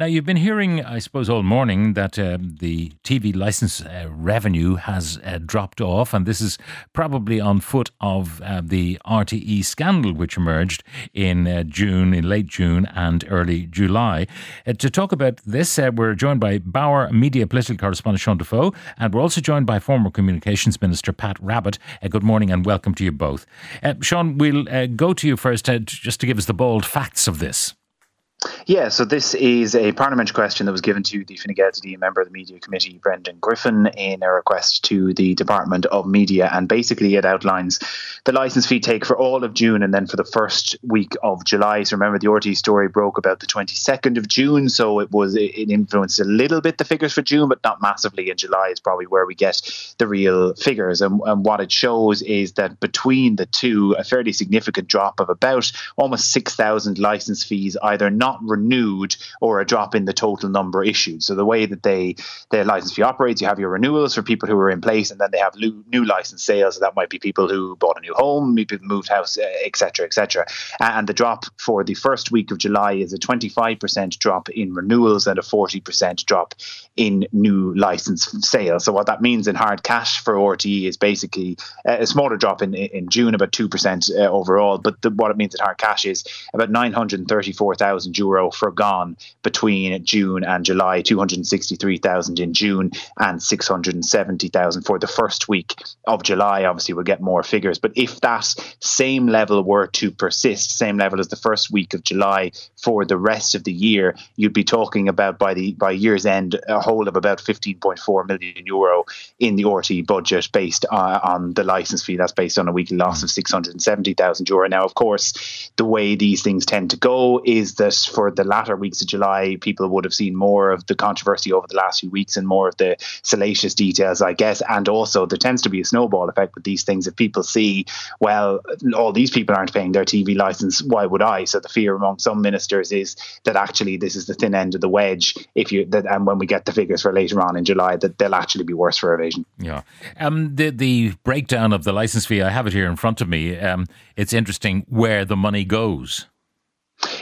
Now, you've been hearing, I suppose, all morning that uh, the TV license uh, revenue has uh, dropped off, and this is probably on foot of uh, the RTE scandal, which emerged in uh, June, in late June and early July. Uh, to talk about this, we're joined by Bauer Media political correspondent Sean Defoe, and we're also joined by former Communications Minister Pat Rabbitte. Good morning and welcome to you both. Sean, we'll go to you first just to give us the bold facts of this. Yeah, so this is a parliamentary question that was given to the Fine Gael member of the Media Committee, Brendan Griffin, in a request to the Department of Media. And basically, it outlines the licence fee take for all of June and then for the first week of July. So remember, the RT story broke about the 22nd of June, so it was it influenced a little bit the figures for June, but not massively. In July is probably where we get the real figures. And, and what it shows is that between the two, a fairly significant drop of about almost 6,000 licence fees, either not renewed or a drop in the total number issued. So the way that they their license fee operates, you have your renewals for people who are in place, and then they have new, new license sales. So that might be people who bought a new home, maybe moved house, etc., etc. And the drop for the first week of July is a 25% drop in renewals and a 40% drop in new license sales. So what that means in hard cash for RTE is basically a smaller drop in in June, about two percent uh, overall. But the, what it means in hard cash is about 934,000 euro forgone between June and July, 263,000 in June and 670,000 for the first week of July. Obviously, we'll get more figures. But if that same level were to persist, same level as the first week of July for the rest of the year, you'd be talking about by the by year's end a whole of about 15.4 million euro in the RT budget based uh, on the license fee. That's based on a weekly loss of 670,000 euro. Now, of course, the way these things tend to go is that for the latter weeks of July, people would have seen more of the controversy over the last few weeks and more of the salacious details, I guess. And also, there tends to be a snowball effect with these things. If people see, well, all these people aren't paying their TV license, why would I? So the fear among some ministers is that actually this is the thin end of the wedge. If you that, and when we get the figures for later on in July, that they'll actually be worse for evasion. Yeah. Um, the, the breakdown of the license fee, I have it here in front of me. Um, it's interesting where the money goes.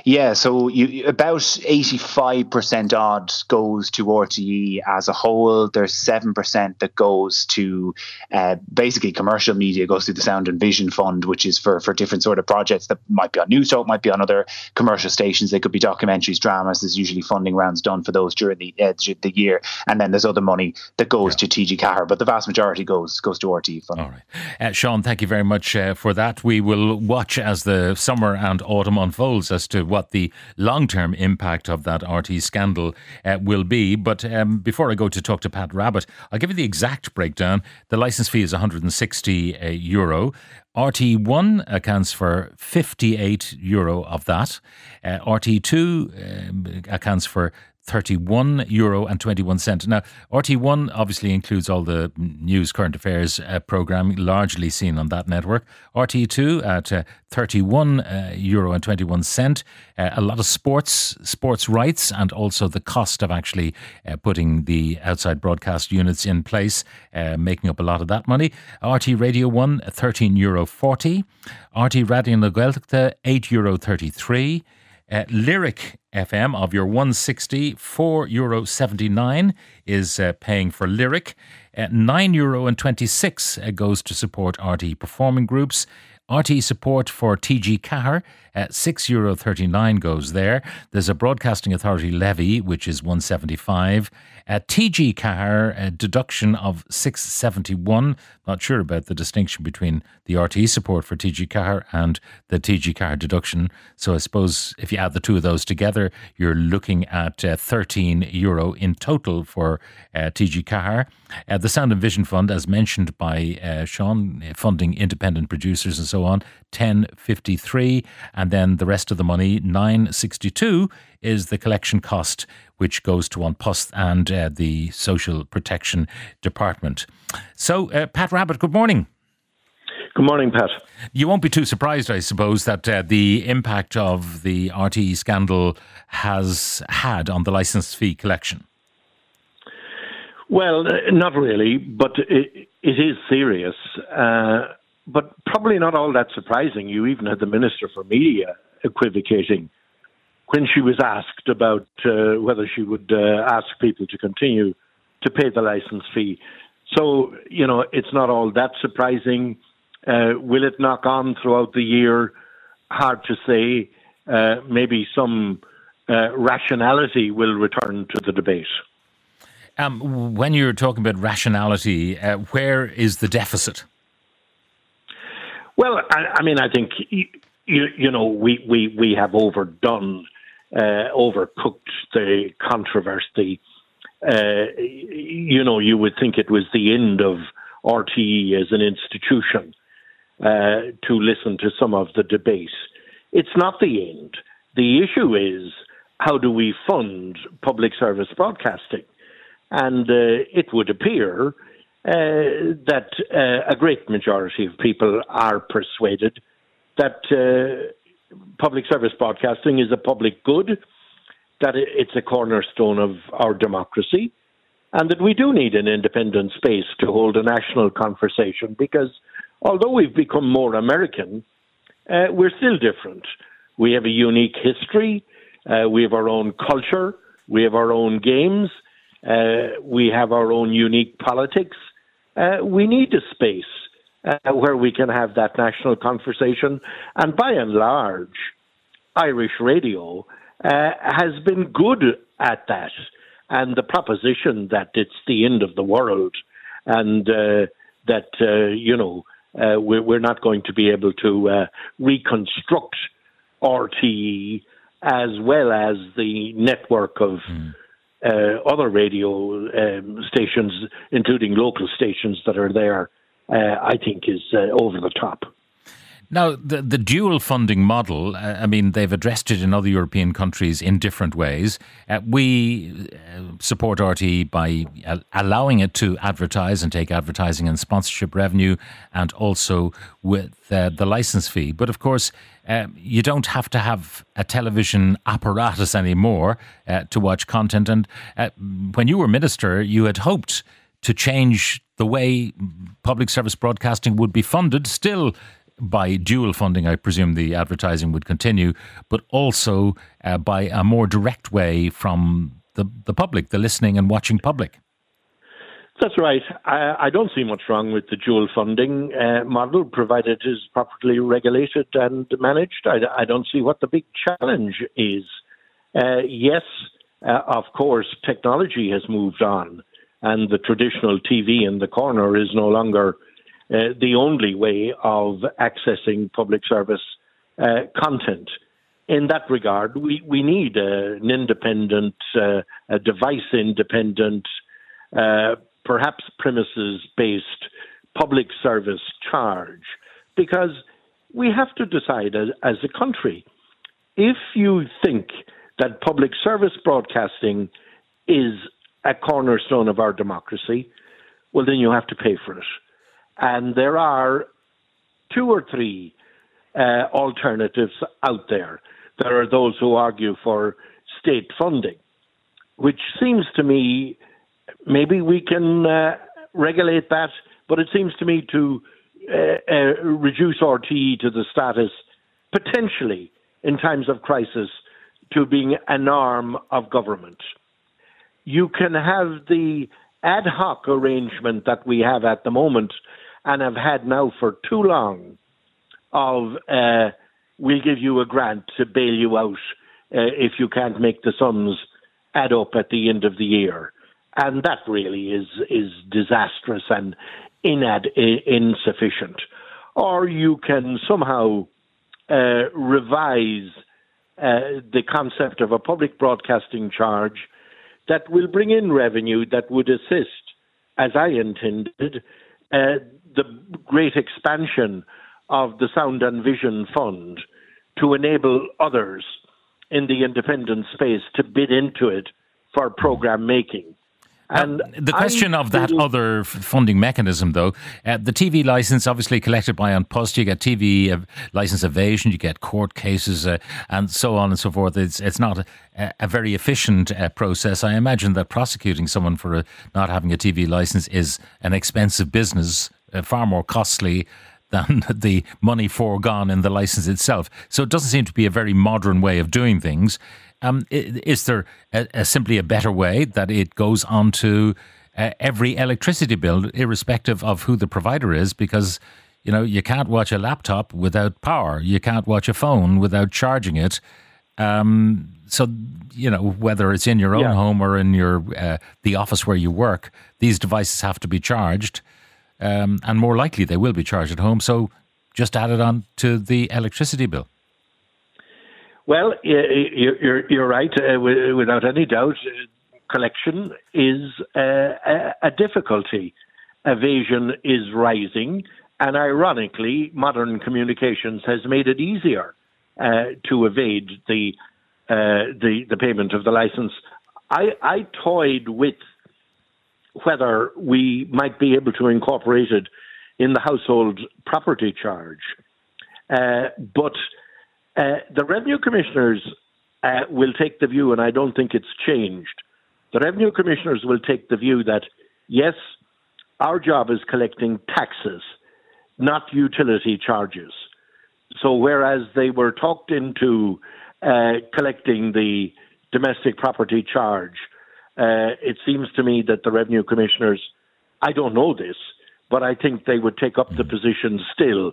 Yeah, so you, about eighty-five percent odd goes to RTE as a whole. There's seven percent that goes to uh, basically commercial media. Goes to the Sound and Vision Fund, which is for for different sort of projects that might be on Newstalk, might be on other commercial stations. They could be documentaries, dramas. There's usually funding rounds done for those during the uh, the year, and then there's other money that goes yeah. to TG Ceathair, but the vast majority goes goes to RTE Fund. All right, uh, Sean, thank you very much uh, for that. We will watch as the summer and autumn unfolds as to what the long term impact of that RT scandal uh, will be. But um, before I go to talk to Pat Rabbitte, I'll give you the exact breakdown. The license fee is 160 uh, euro. RT1 accounts for 58 euro of that. Uh, RT2 um, accounts for 31 euro and 21 cent. Now, RT1 obviously includes all the news, current affairs uh, programming, largely seen on that network. RT2 at uh, 31 uh, euro and 21 cent. Uh, a lot of sports, sports rights, and also the cost of actually uh, putting the outside broadcast units in place, uh, making up a lot of that money. RT Radio 1, 13 euro 40. RT Raidió na Gaeltachta, 8 euro 33. Uh, Lyric FM of your 160, 4 euro 79 is uh, paying for Lyric. Uh, 9 euro and 26 uh, goes to support RT performing groups. RT support for TG Ceathair at six euro thirty nine goes there. There's a Broadcasting Authority levy which is one seventy five. At TG Ceathair, a deduction of six seventy one. Not sure about the distinction between the RT support for TG Ceathair and the TG Ceathair deduction. So I suppose if you add the two of those together, you're looking at uh, thirteen euro in total for uh, TG Ceathair. Uh, the Sound and Vision Fund, as mentioned by uh, Sean, funding independent producers and so on, ten fifty three and and then the rest of the money, 962, is the collection cost, which goes to An Post and uh, the Social Protection Department. So, uh, Pat Rabbitte, good morning. Good morning, Pat. You won't be too surprised, I suppose, that uh, the impact of the RTE scandal has had on the licence fee collection. Well, uh, not really, but it, it is serious. Uh, but probably not all that surprising. You even had the Minister for Media equivocating when she was asked about uh, whether she would uh, ask people to continue to pay the license fee. So, you know, it's not all that surprising. Uh, will it knock on throughout the year? Hard to say. Uh, maybe some uh, rationality will return to the debate. Um, when you're talking about rationality, uh, where is the deficit? Well, I, I mean, I think you, you know we, we, we have overdone, uh, overcooked the controversy. Uh, you know, you would think it was the end of RTE as an institution uh, to listen to some of the debate. It's not the end. The issue is how do we fund public service broadcasting? And uh, it would appear uh, that uh, a great majority of people are persuaded that uh, public service broadcasting is a public good, that it's a cornerstone of our democracy, and that we do need an independent space to hold a national conversation because although we've become more American, uh, we're still different. We have a unique history, uh, we have our own culture, we have our own games, uh, we have our own unique politics. Uh, we need a space uh, where we can have that national conversation. And by and large, Irish radio uh, has been good at that. And the proposition that it's the end of the world and uh, that, uh, you know, we're, we're, not going to be able to reconstruct RTE as well as the network of. Mm uh, other radio um, stations, including local stations that are there, uh, I think is uh, over the top. Now, the, the dual funding model, uh, I mean, they've addressed it in other European countries in different ways. Uh, we uh, support RTE by uh, allowing it to advertise and take advertising and sponsorship revenue, and also with uh, the license fee. But of course, uh, you don't have to have a television apparatus anymore to watch content. And when you were minister, you had hoped to change the way public service broadcasting would be funded. Still, by dual funding, I presume the advertising would continue, but also uh, by a more direct way from the, the public, the listening and watching public. That's right. I, I don't see much wrong with the dual funding uh, model, provided it is properly regulated and managed. I, I don't see what the big challenge is. Uh, yes, uh, of course, technology has moved on, and the traditional TV in the corner is no longer uh, the only way of accessing public service uh, content. In that regard, we, we need an independent, uh, a device independent, uh, perhaps premises based public service charge because we have to decide as, as a country if you think that public service broadcasting is a cornerstone of our democracy, well, then you have to pay for it. And there are two or three uh, alternatives out there. There are those who argue for state funding, which seems to me maybe we can uh, regulate that, but it seems to me to uh, uh reduce RTE to the status potentially in times of crisis to being an arm of government. You can have the ad hoc arrangement that we have at the moment and have had now for too long of uh, we'll give you a grant to bail you out uh, if you can't make the sums add up at the end of the year. And that really is is disastrous and inad- insufficient. Or you can somehow uh, revise uh, the concept of a public broadcasting charge that will bring in revenue that would assist, as I intended, uh, the great expansion of the Sound and Vision Fund to enable others in the independent space to bid into it for program making. And the question I of that other funding mechanism, though, uh, the TV license obviously collected by An Post, you get TV uh, license evasion, you get court cases, uh, and so on and so forth. It's it's not a, a very efficient uh, process. I imagine that prosecuting someone for not having a TV license is an expensive business uh, far more costly than the money foregone in the license itself. So it doesn't seem to be a very modern way of doing things. Um, is there a, a simply a better way that it goes onto uh, every electricity bill, irrespective of who the provider is? Because you know you can't watch a laptop without power. You can't watch a phone without charging it. Um, so you know whether it's in your own yeah. home or in your uh, the office where you work, these devices have to be charged, um, and more likely they will be charged at home. So just add it on to the electricity bill. Well, you're, you're right. Uh, without any doubt, collection is a, a difficulty. Evasion is rising, and ironically, modern communications has made it easier uh, to evade the, uh, the the payment of the license. I, I toyed with whether we might be able to incorporate it in the household property charge, uh, but uh, the revenue commissioners uh, will take the view, and I don't think it's changed. The revenue commissioners will take the view that yes, our job is collecting taxes, not utility charges. So whereas they were talked into uh, collecting the domestic property charge, uh, it seems to me that the revenue commissioners, I don't know this, but I think they would take up the mm. position still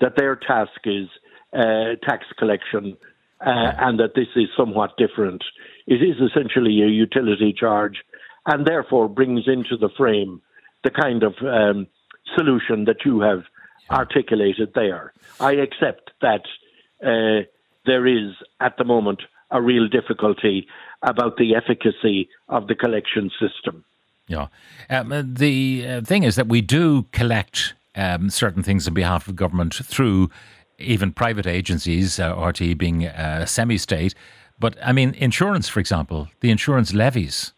that their task is uh, tax collection, uh, and that this is somewhat different. It is essentially a utility charge, and therefore brings into the frame the kind of um, solution that you have articulated there. I accept that uh, there is, at the moment, a real difficulty about the efficacy of the collection system. Yeah. Um, the uh, thing is that we do collect um, certain things on behalf of government through even private agencies, uh, RTE being a semi state. But I mean, insurance, for example, the insurance levies,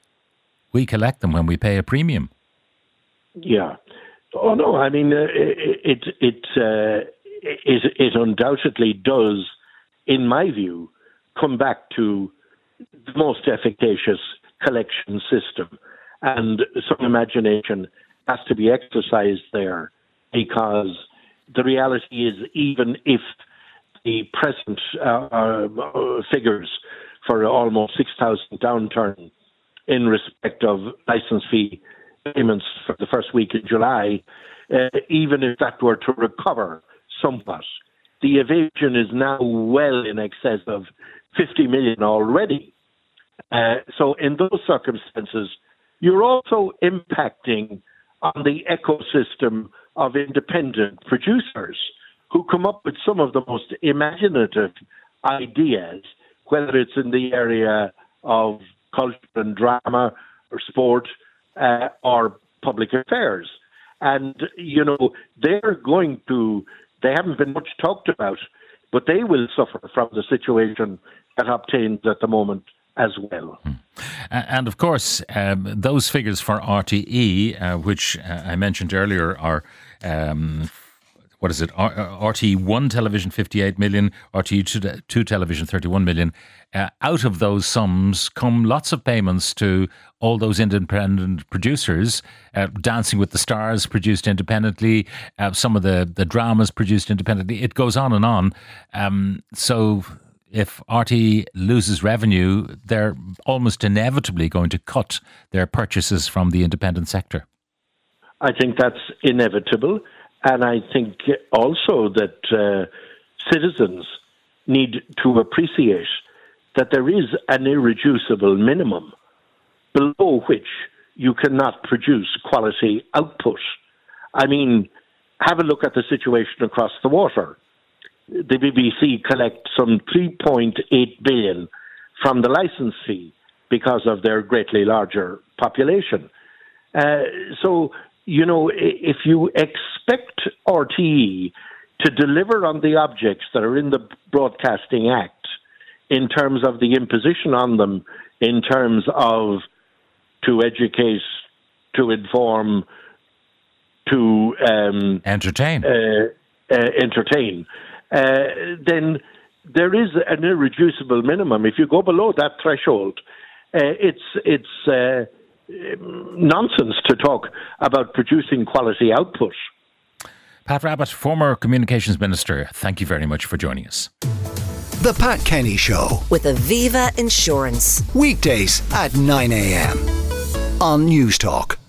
we collect them when we pay a premium. Yeah. Oh no, I mean uh, it it it, uh, it it undoubtedly does, in my view, come back to the most efficacious collection system, and some imagination has to be exercised there because the reality is, even if the present uh, uh, figures for almost 6,000 downturn in respect of license fee payments for the first week in July, uh, even if that were to recover somewhat, the evasion is now well in excess of 50 million already. Uh, so, in those circumstances, you're also impacting on the ecosystem of independent producers who come up with some of the most imaginative ideas, whether it's in the area of culture and drama or sport uh, or public affairs. And, you know, they're going to, they haven't been much talked about, but they will suffer from the situation that obtains at the moment as well. Hmm. And of course, um, those figures for RTE, uh, which uh, I mentioned earlier, are. Um, what is it? RT1 television 58 million, RT2 television 31 million. Uh, out of those sums come lots of payments to all those independent producers. Uh, Dancing with the Stars produced independently, uh, some of the, the dramas produced independently. It goes on and on. Um, so if RT loses revenue, they're almost inevitably going to cut their purchases from the independent sector. I think that's inevitable. And I think also that uh, citizens need to appreciate that there is an irreducible minimum below which you cannot produce quality output. I mean, have a look at the situation across the water the BBC collect some 3.8 billion from the license fee because of their greatly larger population. Uh, so, you know, if you expect RTE to deliver on the objects that are in the Broadcasting Act in terms of the imposition on them, in terms of to educate, to inform, to um, entertain, uh, uh, entertain uh, then there is an irreducible minimum. If you go below that threshold, uh, it's it's uh, nonsense to talk about producing quality output. Pat Rabbitte, former Communications Minister, thank you very much for joining us. The Pat Kenny Show, with Aviva Insurance. weekdays at 9 a.m. on Newstalk.